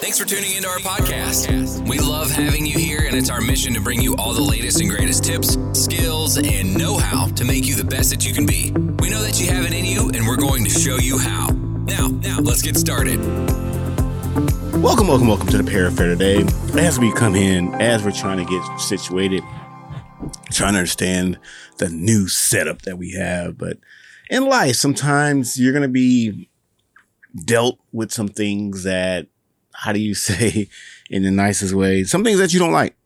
Thanks for tuning into our podcast. We love having you here, and it's our mission to bring you all the latest and greatest tips, skills, and know how to make you the best that you can be. We know that you have it in you, and we're going to show you how. Now, now, let's get started. Welcome, welcome, welcome to the Parafair today. As we come in, as we're trying to get situated, trying to understand the new setup that we have. But in life, sometimes you're going to be dealt with some things that, how do you say in the nicest way, some things that you don't like,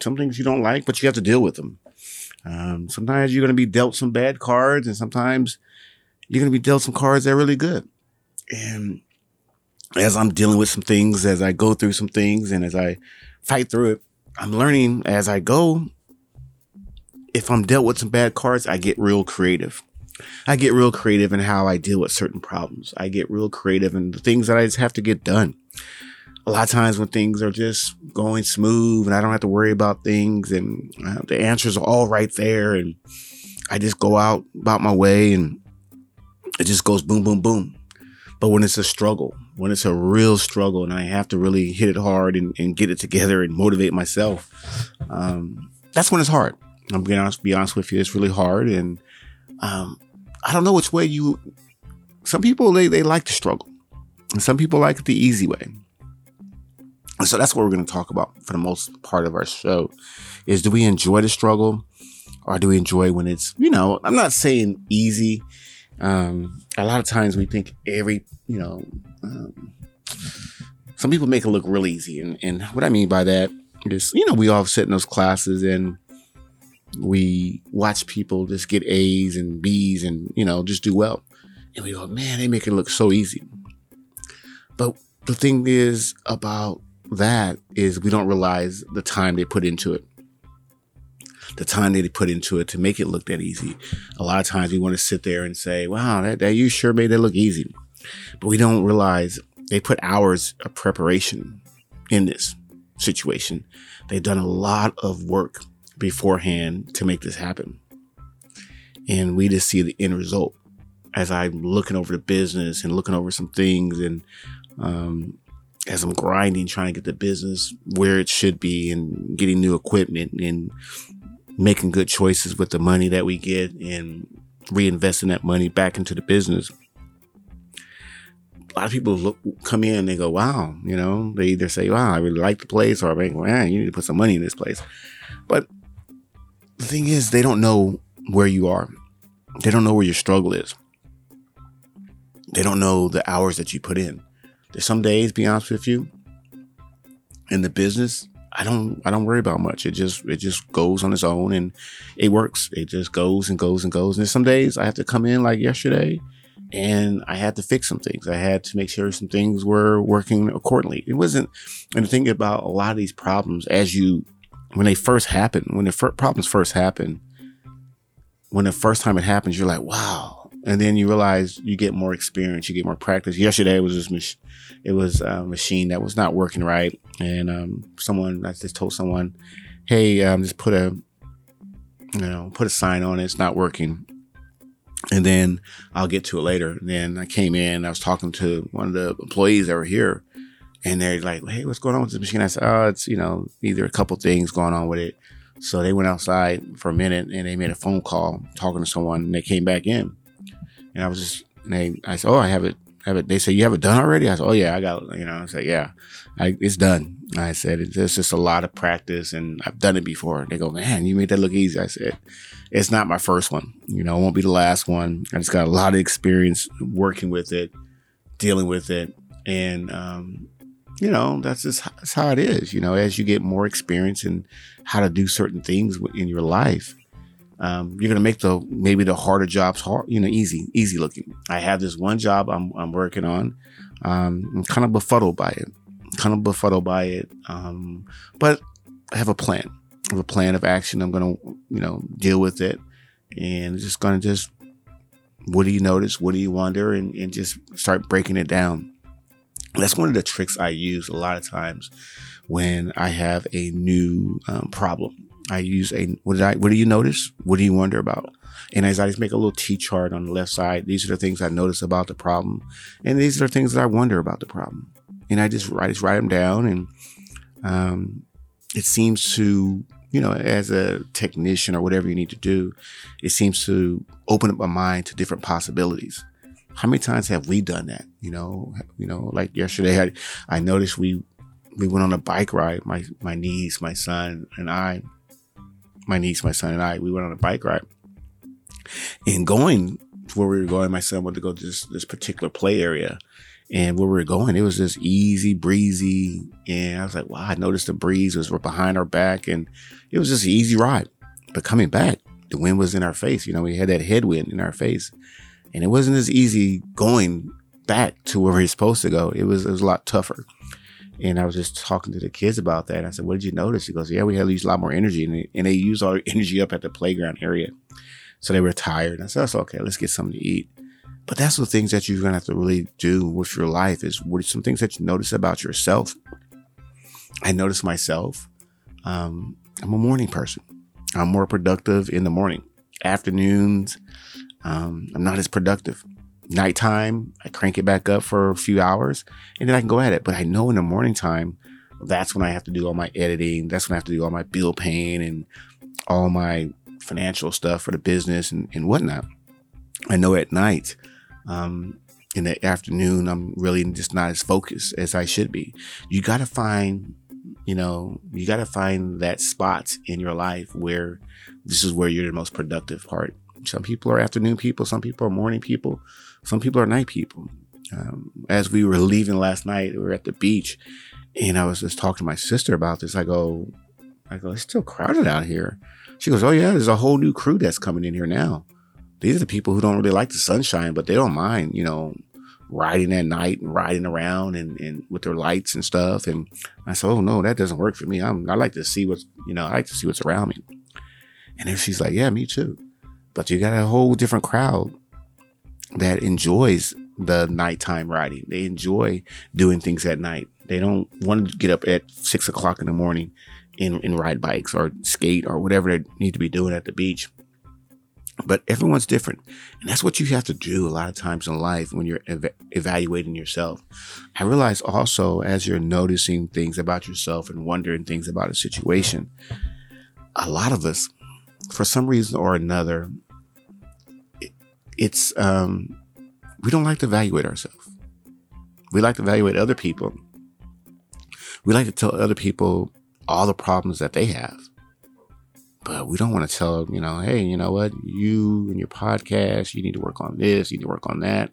some things you don't like, but you have to deal with them. Um, sometimes you're going to be dealt some bad cards, and sometimes you're going to be dealt some cards that are really good. And as I'm dealing with some things, as I go through some things, and as I fight through it, I'm learning as I go. If I'm dealt with some bad cards, I get real creative. I get real creative in how I deal with certain problems. I get real creative in the things that I just have to get done. A lot of times when things are just going smooth and I don't have to worry about things and uh, the answers are all right there and I just go out about my way and it just goes boom, boom, boom. But when it's a struggle, when it's a real struggle and I have to really hit it hard and, and get it together and motivate myself, um, that's when it's hard. I'm going to be honest with you. It's really hard. And um, I don't know which way you, some people, they, they like to struggle. And some people like the easy way. So that's what we're going to talk about for the most part of our show is do we enjoy the struggle or do we enjoy when it's, you know, I'm not saying easy. Um, a lot of times we think every, you know, um, some people make it look real easy. And, and what I mean by that is, you know, we all sit in those classes and we watch people just get A's and B's and, you know, just do well. And we go, man, they make it look so easy. But the thing is about that is we don't realize the time they put into it. The time they put into it to make it look that easy. A lot of times we want to sit there and say, wow, that, that you sure made that look easy. But we don't realize they put hours of preparation in this situation. They've done a lot of work beforehand to make this happen. And we just see the end result as I'm looking over the business and looking over some things and um, as I'm grinding, trying to get the business where it should be and getting new equipment and making good choices with the money that we get and reinvesting that money back into the business. A lot of people look, come in and they go, wow, you know, they either say, wow, I really like the place or, man, you need to put some money in this place. But the thing is, they don't know where you are. They don't know where your struggle is. They don't know the hours that you put in. There's some days, be honest with you, in the business, I don't I don't worry about much. It just it just goes on its own and it works. It just goes and goes and goes. And some days I have to come in like yesterday and I had to fix some things. I had to make sure some things were working accordingly. It wasn't and the thing about a lot of these problems as you when they first happen, when the fir- problems first happen, when the first time it happens, you're like, wow. And then you realize you get more experience, you get more practice. Yesterday it was this mach- it was a machine that was not working right, and um, someone I just told someone, hey, um, just put a you know put a sign on it. It's not working. And then I'll get to it later. And then I came in. I was talking to one of the employees that were here, and they're like, "Hey, what's going on with this machine?" I said, "Oh, it's you know either a couple things going on with it." So they went outside for a minute and they made a phone call talking to someone, and they came back in. And I was just, they, I said, "Oh, I have it, have it." They said, "You have it done already?" I said, "Oh yeah, I got, it. you know." I said, "Yeah, I, it's done." I said, "It's just a lot of practice, and I've done it before." They go, "Man, you made that look easy." I said, "It's not my first one. You know, it won't be the last one. I just got a lot of experience working with it, dealing with it, and um, you know, that's just that's how it is. You know, as you get more experience in how to do certain things in your life, um, you're gonna make the maybe the harder jobs hard, you know, easy, easy looking. I have this one job I'm I'm working on. Um, I'm kind of befuddled by it, kind of befuddled by it. Um, but I have a plan. I have a plan of action. I'm gonna, you know, deal with it, and just gonna just. What do you notice? What do you wonder? And, and just start breaking it down that's one of the tricks I use a lot of times when I have a new um, problem. I use a what did I what do you notice? What do you wonder about? And as I just make a little T chart on the left side, these are the things I notice about the problem, and these are the things that I wonder about the problem. and I just just write them down, and um, it seems to you know as a technician or whatever you need to do, it seems to open up my mind to different possibilities. How many times have we done that? You know, you know, like yesterday, I I noticed we we went on a bike ride. My my niece, my son, and I. My niece, my son, and I. We went on a bike ride. And going where we were going, my son wanted to go to this this particular play area. And where we were going, it was just easy, breezy. And I was like, wow, I noticed the breeze was behind our back and it was just an easy ride. But coming back, the wind was in our face. You know, we had that headwind in our face. And it wasn't as easy going back to where we are supposed to go. It was, it was a lot tougher. And I was just talking to the kids about that. I said, what did you notice? He goes, yeah, we had to use a lot more energy. And they, and they use all their energy up at the playground area. So they were tired. I said, that's okay. Let's get something to eat. But that's the things that you're going to have to really do with your life is what are some things that you notice about yourself. I notice myself. Um, I'm a morning person. I'm more productive in the morning. Afternoons, um, I'm not as productive nighttime, I crank it back up for a few hours and then I can go at it. But I know in the morning time, that's when I have to do all my editing. That's when I have to do all my bill paying and all my financial stuff for the business and, and whatnot. I know at night, um, in the afternoon, I'm really just not as focused as I should be. You got to find, you know, you got to find that spot in your life where this is where you're the most productive part. Some people are afternoon people, some people are morning people, some people are night people. Um, as we were leaving last night, we were at the beach, and I was just talking to my sister about this. I go, I go, it's still crowded out here. She goes, oh yeah, there's a whole new crew that's coming in here now. These are the people who don't really like the sunshine, but they don't mind, you know, riding at night and riding around and, and with their lights and stuff. And I said, oh no, that doesn't work for me. I'm, I like to see what's, you know, I like to see what's around me. And then she's like, yeah, me too. But you got a whole different crowd that enjoys the nighttime riding. They enjoy doing things at night. They don't want to get up at six o'clock in the morning and, and ride bikes or skate or whatever they need to be doing at the beach. But everyone's different. And that's what you have to do a lot of times in life when you're ev- evaluating yourself. I realize also as you're noticing things about yourself and wondering things about a situation, a lot of us, for some reason or another, it's um, we don't like to evaluate ourselves. We like to evaluate other people. We like to tell other people all the problems that they have. But we don't want to tell them, you know, hey, you know what? You and your podcast, you need to work on this, you need to work on that.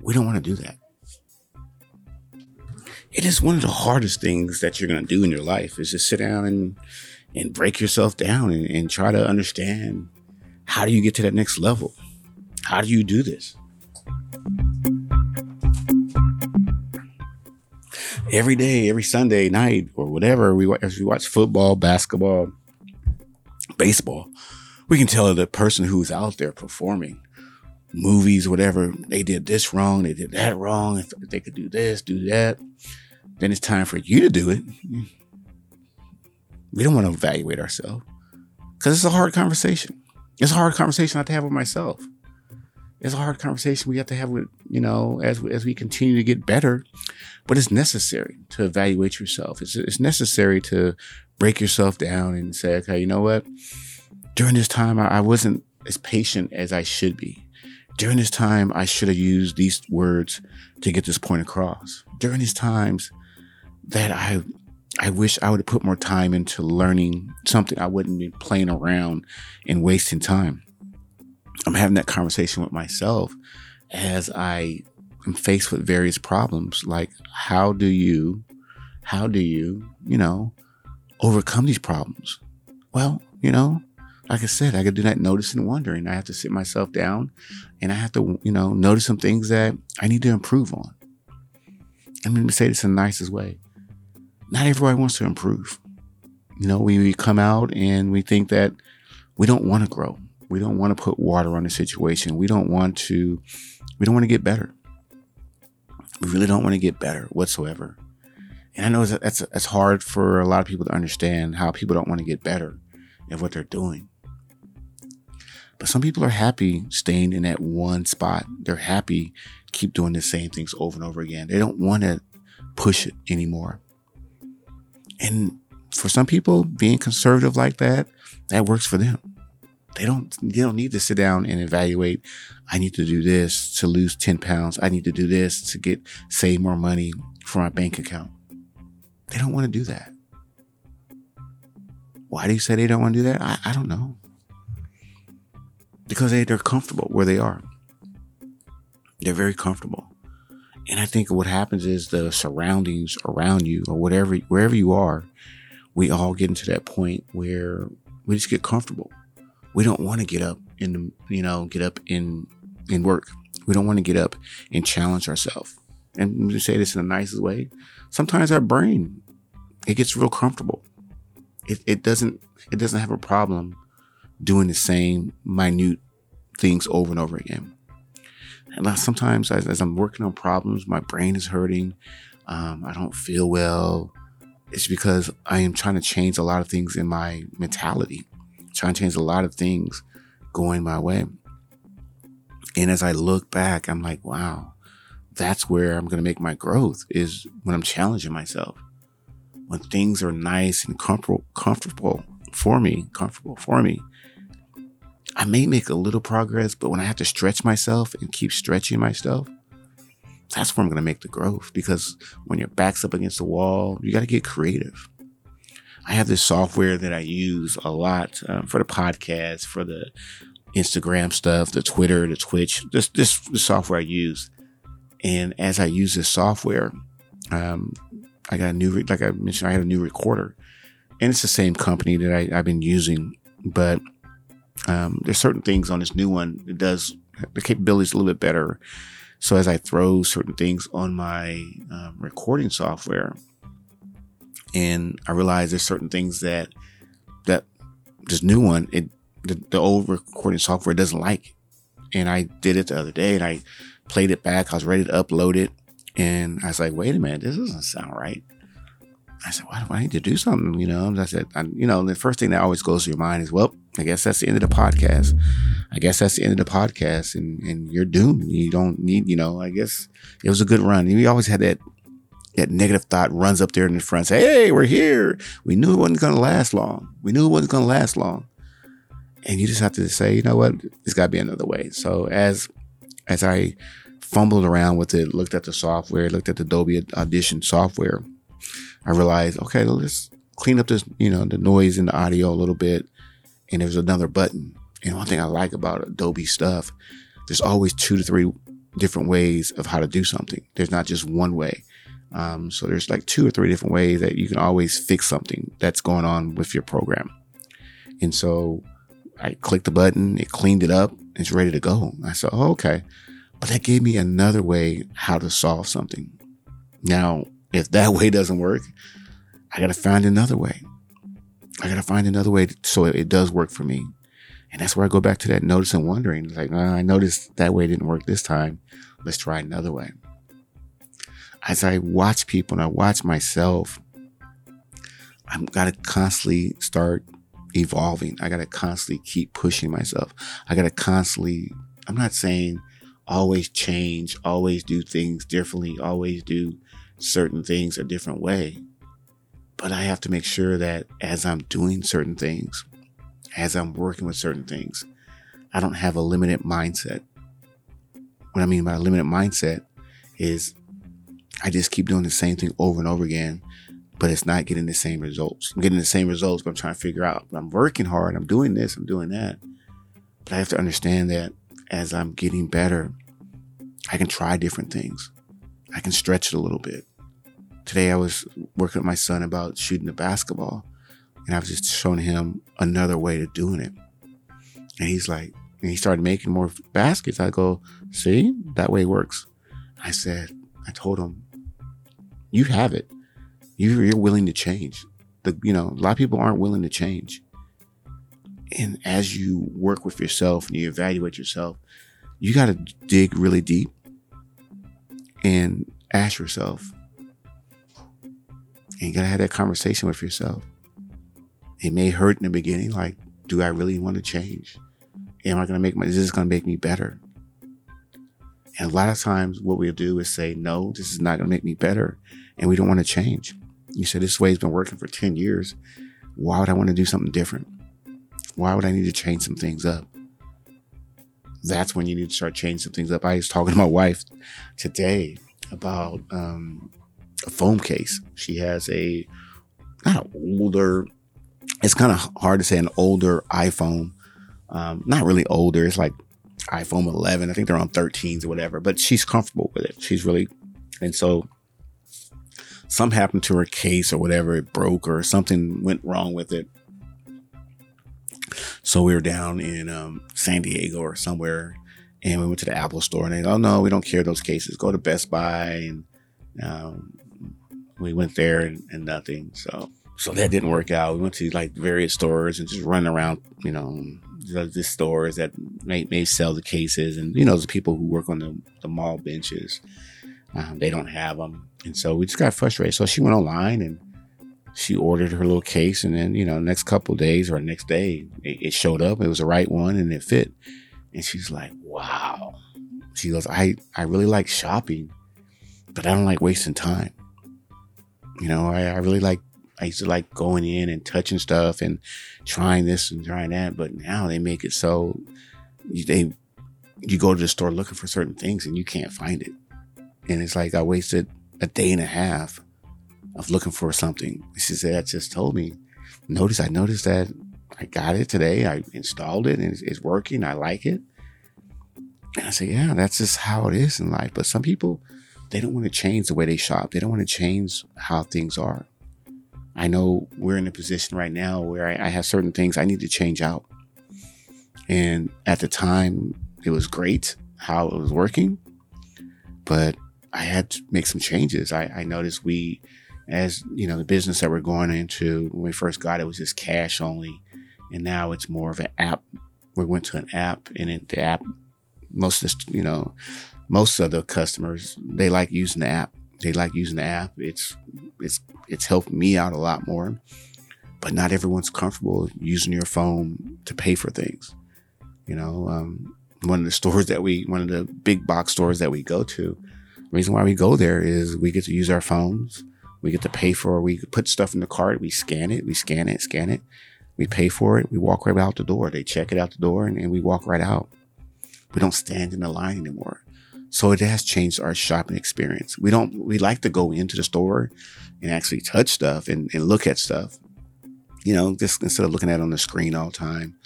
We don't want to do that. It is one of the hardest things that you're going to do in your life is just sit down and, and break yourself down and, and try to understand how do you get to that next level? How do you do this? Every day, every Sunday night or whatever, we as we watch football, basketball, baseball, we can tell the person who's out there performing movies, whatever, they did this wrong, they did that wrong. If they could do this, do that, then it's time for you to do it. We don't want to evaluate ourselves because it's a hard conversation. It's a hard conversation I have to have with myself it's a hard conversation we have to have with you know as as we continue to get better but it's necessary to evaluate yourself. It's, it's necessary to break yourself down and say okay you know what? During this time I, I wasn't as patient as i should be. During this time i should have used these words to get this point across. During these times that i I wish I would have put more time into learning something I wouldn't be playing around and wasting time. I'm having that conversation with myself as I am faced with various problems. Like, how do you, how do you, you know, overcome these problems? Well, you know, like I said, I could do that noticing and wondering. I have to sit myself down and I have to, you know, notice some things that I need to improve on. I'm going to say this in the nicest way. Not everybody wants to improve. You know, we, we come out and we think that we don't want to grow. We don't want to put water on the situation. We don't want to, we don't want to get better. We really don't want to get better whatsoever. And I know that's, that's hard for a lot of people to understand how people don't want to get better at what they're doing. But some people are happy staying in that one spot. They're happy keep doing the same things over and over again. They don't want to push it anymore. And for some people, being conservative like that, that works for them. They don't they don't need to sit down and evaluate, I need to do this to lose 10 pounds. I need to do this to get save more money for my bank account. They don't want to do that. Why do you say they don't want to do that? I, I don't know. Because they, they're comfortable where they are. They're very comfortable. And I think what happens is the surroundings around you or whatever, wherever you are, we all get into that point where we just get comfortable. We don't want to get up and, you know, get up in, in work. We don't want to get up and challenge ourselves. And to say this in the nicest way, sometimes our brain, it gets real comfortable. It, it doesn't, it doesn't have a problem doing the same minute things over and over again. And sometimes as, as I'm working on problems, my brain is hurting. Um, I don't feel well. It's because I am trying to change a lot of things in my mentality, trying to change a lot of things going my way. And as I look back, I'm like, wow, that's where I'm going to make my growth is when I'm challenging myself. When things are nice and comfortable, comfortable for me, comfortable for me, I may make a little progress, but when I have to stretch myself and keep stretching myself, that's where I'm going to make the growth because when your back's up against the wall, you got to get creative. I have this software that I use a lot um, for the podcast, for the Instagram stuff, the Twitter, the Twitch, this, this, the software I use. And as I use this software, um, I got a new, like I mentioned, I had a new recorder and it's the same company that I, I've been using, but um, there's certain things on this new one that does the capabilities a little bit better. So as I throw certain things on my um, recording software, and I realize there's certain things that that this new one, it the, the old recording software doesn't like. And I did it the other day, and I played it back. I was ready to upload it, and I was like, "Wait a minute, this doesn't sound right." I said, why do I need to do something? You know, I said, I, you know, the first thing that always goes to your mind is, well, I guess that's the end of the podcast. I guess that's the end of the podcast and, and you're doomed. You don't need, you know, I guess it was a good run. We always had that, that negative thought runs up there in the front, say, Hey, we're here. We knew it wasn't going to last long. We knew it wasn't going to last long. And you just have to say, you know what? There's got to be another way. So as, as I fumbled around with it, looked at the software, looked at the Adobe Audition software, I realized, okay, let's clean up this, you know, the noise in the audio a little bit. And there's another button. And one thing I like about Adobe stuff, there's always two to three different ways of how to do something. There's not just one way. Um, so there's like two or three different ways that you can always fix something that's going on with your program. And so I clicked the button, it cleaned it up, it's ready to go. I said, oh, okay. But that gave me another way how to solve something. Now, if that way doesn't work, I got to find another way. I got to find another way so it, it, does work for me. And that's where I go back to that notice and wondering. Like, oh, I noticed that way didn't work this time. Let's try another way. As I watch people and I watch myself, I've got to constantly start evolving. I got to constantly keep pushing myself. I got to constantly, I'm not saying always change, always do things differently, always do certain things a different way. But I have to make sure that as I'm doing certain things, as I'm working with certain things, I don't have a limited mindset. What I mean by a limited mindset is I just keep doing the same thing over and over again, but it's not getting the same results. I'm getting the same results, but I'm trying to figure out I'm working hard, I'm doing this, I'm doing that. But I have to understand that as I'm getting better, I can try different things. I can stretch it a little bit today I was working with my son about shooting the basketball, and I was just showing him another way to doing it. And he's like, and he started making more baskets. I go, see, that way works. I said, I told him, you have it. You're willing to change. The, you know, a lot of people aren't willing to change. And as you work with yourself and you evaluate yourself, you got to dig really deep and ask yourself, and you gotta have that conversation with yourself. It may hurt in the beginning, like, do I really want to change? Am I gonna make my is this gonna make me better? And a lot of times what we'll do is say, no, this is not going to make me better. And we don't want to change. You said this way has been working for 10 years. Why would I want to do something different? Why would I need to change some things up? That's when you need to start changing some things up. I was talking to my wife today about um, a foam case. She has a not an older. It's kind of hard to say an older iPhone. Um, not really older. It's like iPhone 11. I think they're on 13s or whatever. But she's comfortable with it. She's really, and so something happened to her case or whatever. It broke or something went wrong with it. So we were down in um, San Diego or somewhere, and we went to the Apple store, and they, go, oh no, we don't care those cases. Go to Best Buy, and um, we went there and, and nothing. So so that didn't work out. We went to like various stores and just running around, you know, the, stores that may, may sell the cases, and you know, the people who work on the, the mall benches, um, they don't have them, and so we just got frustrated. So she went online and she ordered her little case, and then you know, next couple days or next day, it, it showed up. It was the right one, and it fit. And she's like, "Wow." She goes, "I I really like shopping, but I don't like wasting time." You know, I, I really like I used to like going in and touching stuff and trying this and trying that, but now they make it so they you go to the store looking for certain things and you can't find it, and it's like I wasted a day and a half of looking for something. She said, "That just told me." Notice I noticed that I got it today. I installed it and it's, it's working. I like it. And I said, "Yeah, that's just how it is in life." But some people they don't want to change the way they shop. They don't want to change how things are. I know we're in a position right now where I, I have certain things I need to change out. And at the time, it was great how it was working, but I had to make some changes. I, I noticed we, as you know, the business that we're going into when we first got it was just cash only, and now it's more of an app. We went to an app, and it, the app, most of the, you know, most of the customers they like using the app. They like using the app. It's it's it's helped me out a lot more. But not everyone's comfortable using your phone to pay for things. You know, um, one of the stores that we, one of the big box stores that we go to, reason why we go there is we get to use our phones. We get to pay for, we put stuff in the cart, we scan it, we scan it, scan it. We pay for it. We walk right out the door. They check it out the door and, and we walk right out. We don't stand in the line anymore. So it has changed our shopping experience. We don't, we like to go into the store and actually touch stuff and, and look at stuff, you know, just instead of looking at it on the screen all the time.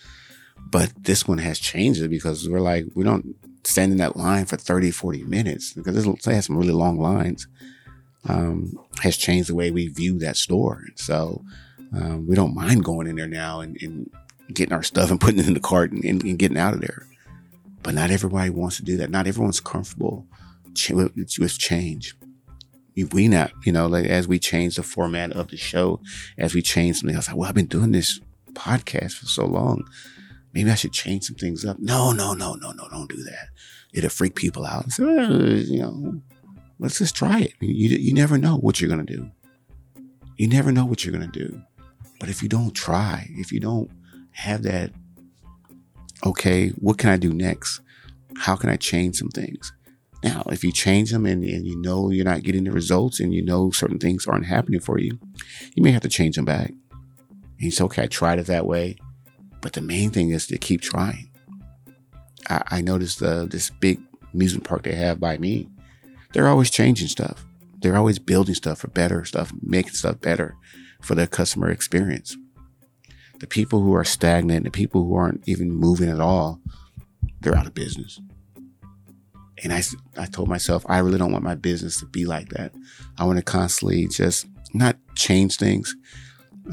But this one has changed it because we're like, we don't stand in that line for 30, 40 minutes because it has some really long lines. Um, has changed the way we view that store. So um, we don't mind going in there now and, and, getting our stuff and putting it in the cart and, and getting out of there. But not everybody wants to do that. Not everyone's comfortable with change. We not, you know, like as we change the format of the show, as we change something, was like, well, I've been doing this podcast for so long. Maybe I should change some things up. No, no, no, no, no, don't do that. It'll freak people out. So, you know, let's just try it. You, you never know what you're going to do. You never know what you're going to do. But if you don't try, if you don't have that okay, what can I do next? How can I change some things? Now, if you change them and, and you know you're not getting the results and you know certain things aren't happening for you, you may have to change them back. And you say, okay, I tried it that way. But the main thing is to keep trying. I, I noticed uh, this big amusement park they have by me. They're always changing stuff. They're always building stuff for better stuff, making stuff better for their customer experience the people who are stagnant, the people who aren't even moving at all, they're out of business. And I, I told myself, I really don't want my business to be like that. I want to constantly just not change things.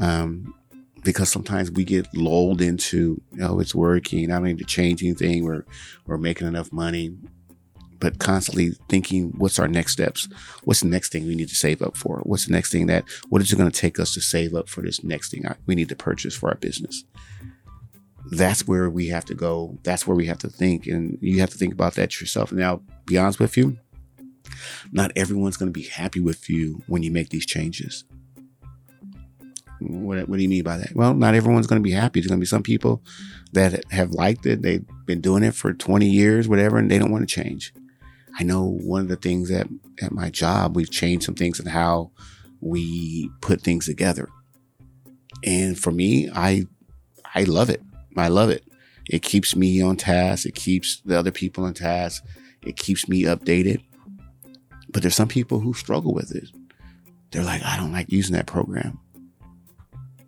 Um, because sometimes we get lulled into, oh, it's working. I don't need to change anything. We're, we're making enough money but constantly thinking, what's our next steps? What's the next thing we need to save up for? What's the next thing that, what is it going to take us to save up for this next thing we need to purchase for our business? That's where we have to go. That's where we have to think. And you have to think about that yourself. Now, be honest with you, not everyone's going to be happy with you when you make these changes. What, what do you mean by that? Well, not everyone's going to be happy. There's going to be some people that have liked it. They've been doing it for 20 years, whatever, and they don't want to change. I know one of the things that at my job, we've changed some things in how we put things together. And for me, I I love it. I love it. It keeps me on task. It keeps the other people on task. It keeps me updated. But there's some people who struggle with it. They're like, I don't like using that program.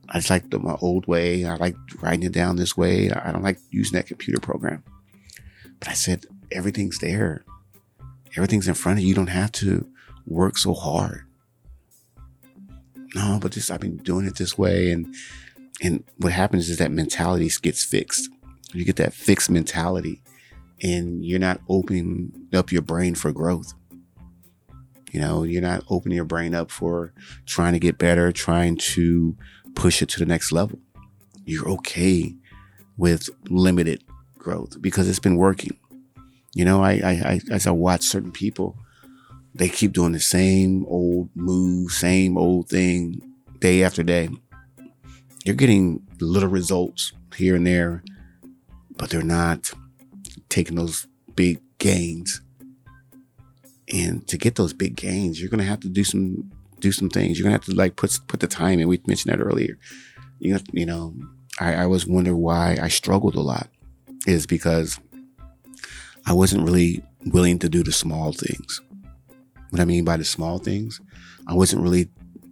I just like the, my old way. I like writing it down this way. I don't like using that computer program. But I said, everything's there. Everything's in front of you. You don't have to work so hard. No, but just I've been doing it this way. And and what happens is that mentality gets fixed. You get that fixed mentality and you're not opening up your brain for growth. You know, you're not opening your brain up for trying to get better, trying to push it to the next level. You're okay with limited growth because it's been working. You know, I, I, I as I watch certain people, they keep doing the same old move, same old thing day after day. You're getting little results here and there, but they're not taking those big gains. And to get those big gains, you're gonna have to do some do some things. You're gonna have to like put put the time in. We mentioned that earlier. You know, you know, I, I was wondering why I struggled a lot is because I wasn't really willing to do the small things. What I mean by the small things, I wasn't really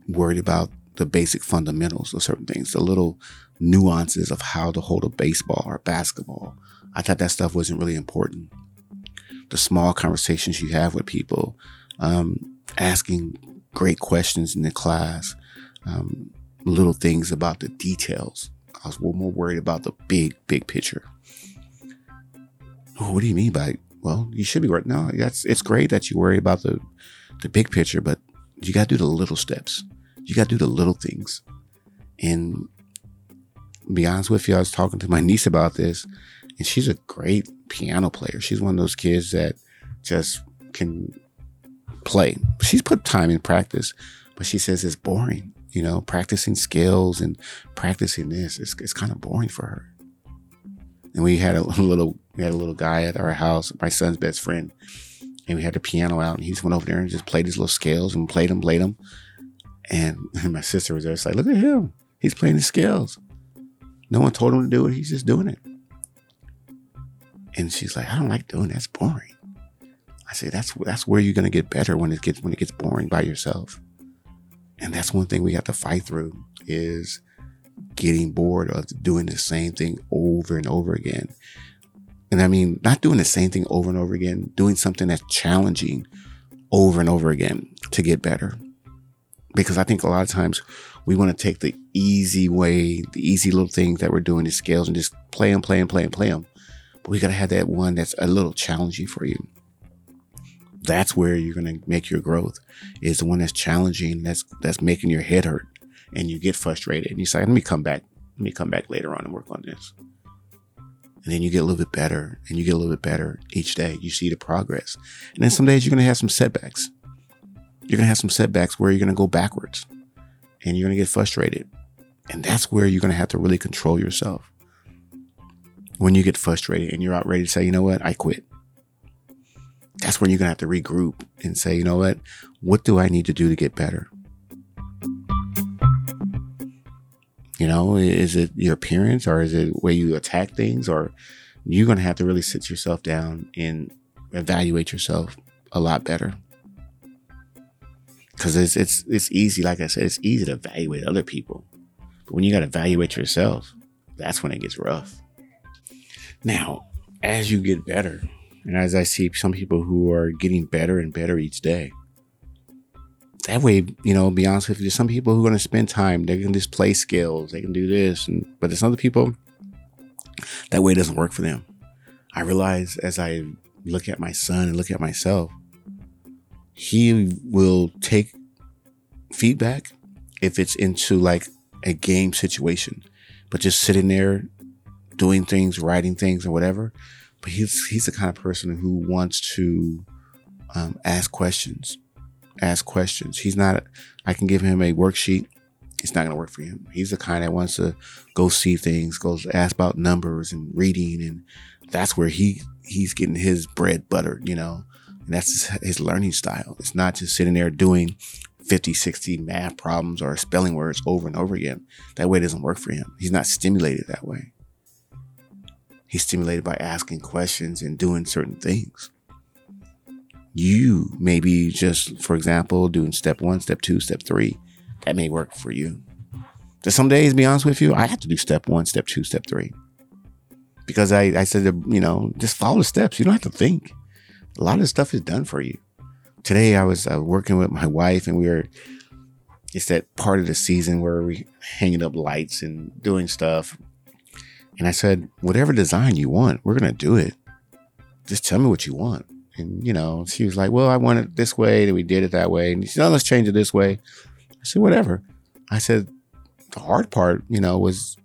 worried about the basic fundamentals of certain things, the little nuances of how to hold a baseball or basketball. I thought that stuff wasn't really important. The small conversations you have with people, um, asking great questions in the class, um, little things about the details. I was more worried about the big, big picture. What do you mean by? Well, you should be worried. No, that's it's great that you worry about the the big picture, but you got to do the little steps. You got to do the little things. And be honest with you, I was talking to my niece about this, and she's a great piano player. She's one of those kids that just can play. She's put time in practice, but she says it's boring. You know, practicing skills and practicing this, it's, it's kind of boring for her. And we had a little, we had a little guy at our house, my son's best friend, and we had the piano out, and he just went over there and just played his little scales and played them, played them. And, and my sister was there. It's like, look at him, he's playing the scales. No one told him to do it. He's just doing it. And she's like, I don't like doing that. It's boring. I say that's that's where you're gonna get better when it gets when it gets boring by yourself. And that's one thing we have to fight through is getting bored of doing the same thing over and over again. And I mean, not doing the same thing over and over again, doing something that's challenging over and over again to get better. Because I think a lot of times we want to take the easy way, the easy little things that we're doing, the scales, and just play them, play them, play them, play them. But we got to have that one that's a little challenging for you that's where you're going to make your growth is the one that's challenging that's that's making your head hurt and you get frustrated and you say let me come back let me come back later on and work on this. And then you get a little bit better and you get a little bit better each day. You see the progress. And then some days you're going to have some setbacks. You're going to have some setbacks where you're going to go backwards and you're going to get frustrated. And that's where you're going to have to really control yourself. When you get frustrated and you're out ready to say you know what? I quit that's when you're going to have to regroup and say, you know what? What do I need to do to get better? You know, is it your appearance or is it where you attack things? Or you're going to have to really sit yourself down and evaluate yourself a lot better. Because it's, it's, it's easy, like I said, it's easy to evaluate other people. But when you got to evaluate yourself, that's when it gets rough. Now, as you get better, and as I see some people who are getting better and better each day. That way, you know, be honest with you, there's some people who are to spend time. They can just play skills. They can do this. And, but there's other people that way doesn't work for them. I realize as I look at my son and look at myself, he will take feedback if it's into like a game situation, but just sitting there doing things, writing things, or whatever but he's he's the kind of person who wants to um, ask questions, ask questions. He's not. I can give him a worksheet. It's not going to work for him. He's the kind that wants to go see things, goes ask about numbers and reading, and that's where he he's getting his bread buttered. You know, And that's his, learning style. It's not just sitting there doing 50, 60 math problems or spelling words over and over again. That way doesn't work for him. He's not stimulated that way. He's stimulated by asking questions and doing certain things. You maybe just, for example, doing step one, step two, step three. That may work for you. There's some days, be honest with you, I have to do step one, step two, step three. Because I, I said, you know, just follow the steps. You don't have to think. A lot of the stuff is done for you. Today, I was uh, working with my wife, and we were, it's that part of the season where we hanging up lights and doing stuff. And I said, whatever design you want, we're going to do it. Just tell me what you want. And, you know, she was like, well, I want it this way. And we did it that way. And she said, no, let's change it this way. I said, whatever. I said, the hard part, you know, was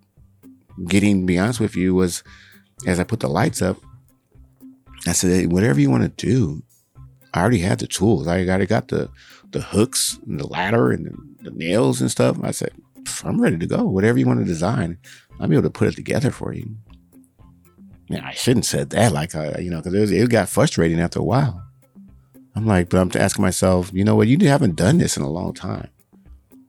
getting, to be honest with you, was as I put the lights up, I said, hey, whatever you want to do, I already had the tools. I already got the, the hooks and the ladder and the, the nails and stuff. I said, I'm ready to go. Whatever you want to design, I'll be able to put it together for you. Yeah, I shouldn't said that, like, I, you know, because it, it got frustrating after a while. I'm like, but I'm asking myself, you know what? You haven't done this in a long time.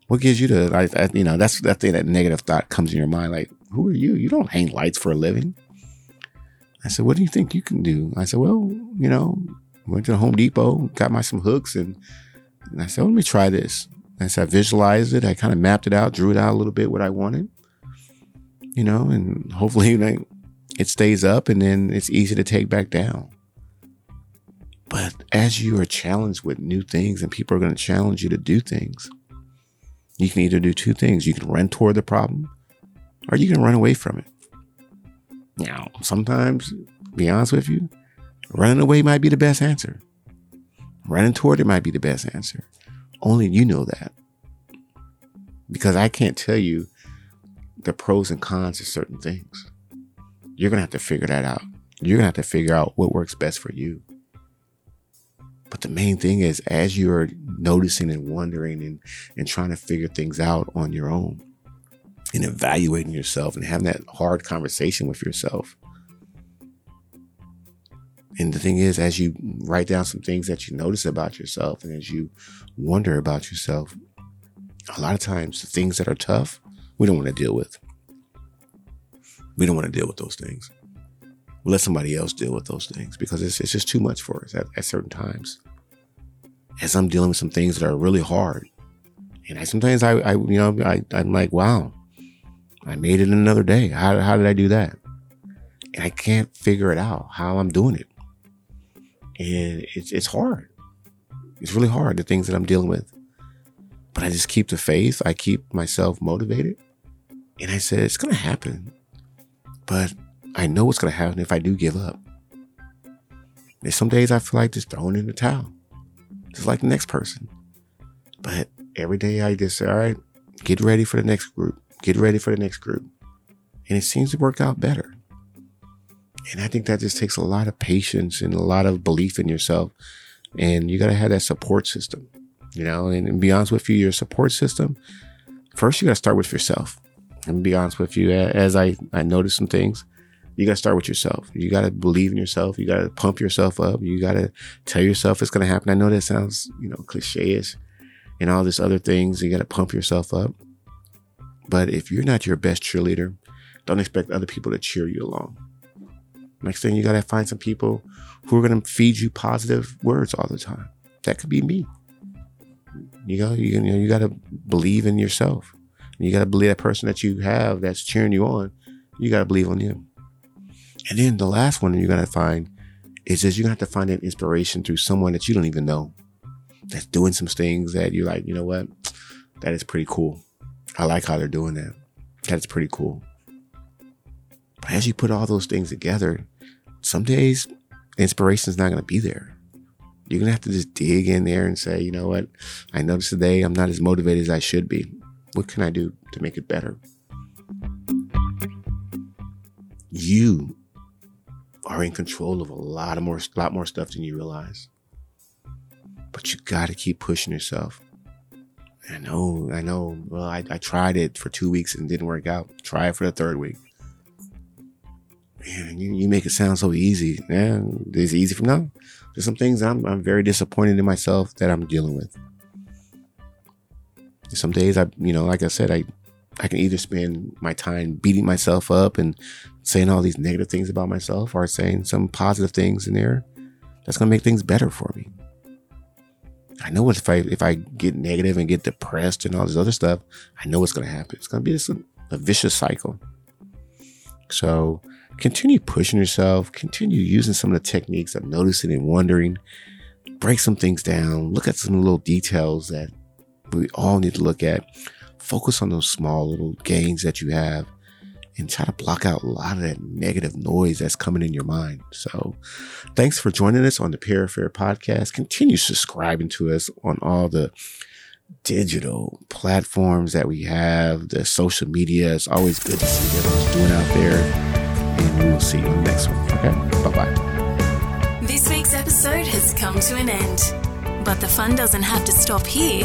What gives you the, I, I, you know, that's that thing, that negative thought comes in your mind. Like, who are you? You don't hang lights for a living. I said, what do you think you can do? I said, well, you know, went to the Home Depot, got my some hooks, and, and I said, let me try this. And so I visualized it. I kind of mapped it out, drew it out a little bit what I wanted you know, and hopefully like, it stays up and then it's easy to take back down. But as you are challenged with new things and people are going to challenge you to do things, you can either do two things. You can run toward the problem or you can run away from it. Now, sometimes, be honest with you, running away might be the best answer. Running toward it might be the best answer. Only you know that. Because I can't tell you the pros and cons of certain things. You're going to have to figure that out. You're going to have to figure out what works best for you. But the main thing is, as you're noticing and wondering and, and trying to figure things out on your own and evaluating yourself and having that hard conversation with yourself. And the thing is, as you write down some things that you notice about yourself and as you wonder about yourself, a lot of times the things that are tough we don't want to deal with. We don't want to deal with those things. Let somebody else deal with those things because it's, it's just too much for us at, at certain times. As I'm dealing with some things that are really hard, and I sometimes I, I you know I, I'm like, wow, I made it another day. How, how did I do that? And I can't figure it out how I'm doing it. And it's it's hard. It's really hard the things that I'm dealing with. But I just keep the faith. I keep myself motivated. And I said, it's going to happen. But I know what's going to happen if I do give up. There's some days I feel like just throwing in the towel, just like the next person. But every day I just say, all right, get ready for the next group, get ready for the next group. And it seems to work out better. And I think that just takes a lot of patience and a lot of belief in yourself. And you got to have that support system, you know, and, and be honest with you, your support system, first you got to start with yourself. And be honest with you, as I, I noticed some things, you got to start with yourself. You got to believe in yourself. You got to pump yourself up. You got to tell yourself it's going to happen. I know that sounds, you know, cliche-ish and all this other things. You got to pump yourself up. But if you're not your best cheerleader, don't expect other people to cheer you along. Next thing you got to find some people who are going to feed you positive words all the time. That could be me. You know, you, you know, you got to believe in yourself. You got to believe that person that you have that's cheering you on. You got to believe on them. And then the last one you're going to find is just you're going to have to find that inspiration through someone that you don't even know that's doing some things that you're like, you know what? That is pretty cool. I like how they're doing that. That's pretty cool. But as you put all those things together, some days inspiration is not going to be there. You're going to have to just dig in there and say, you know what? I noticed today I'm not as motivated as I should be. What can I do to make it better? You are in control of a lot of more, lot more stuff than you realize. But you got to keep pushing yourself. I know, I know. Well, I, I tried it for two weeks and didn't work out. Try it for the third week. man, you, you make it sound so easy. Yeah, it's easy from now. There's some things I'm, I'm very disappointed in myself that I'm dealing with. Some days I, you know, like I said, I, I can either spend my time beating myself up and saying all these negative things about myself or saying some positive things in there that's going to make things better for me. I know if I if I get negative and get depressed and all this other stuff, I know what's going to happen. It's going to be this, a vicious cycle. So continue pushing yourself, continue using some of the techniques of noticing and wondering, break some things down, look at some little details that we all need to look at. Focus on those small little gains that you have and try to block out a lot of that negative noise that's coming in your mind. So, thanks for joining us on the Parafair podcast. Continue subscribing to us on all the digital platforms that we have, the social media. It's always good to see what everyone's doing out there. And we will see you next one. Okay. Bye bye. This week's episode has come to an end. But the fun doesn't have to stop here.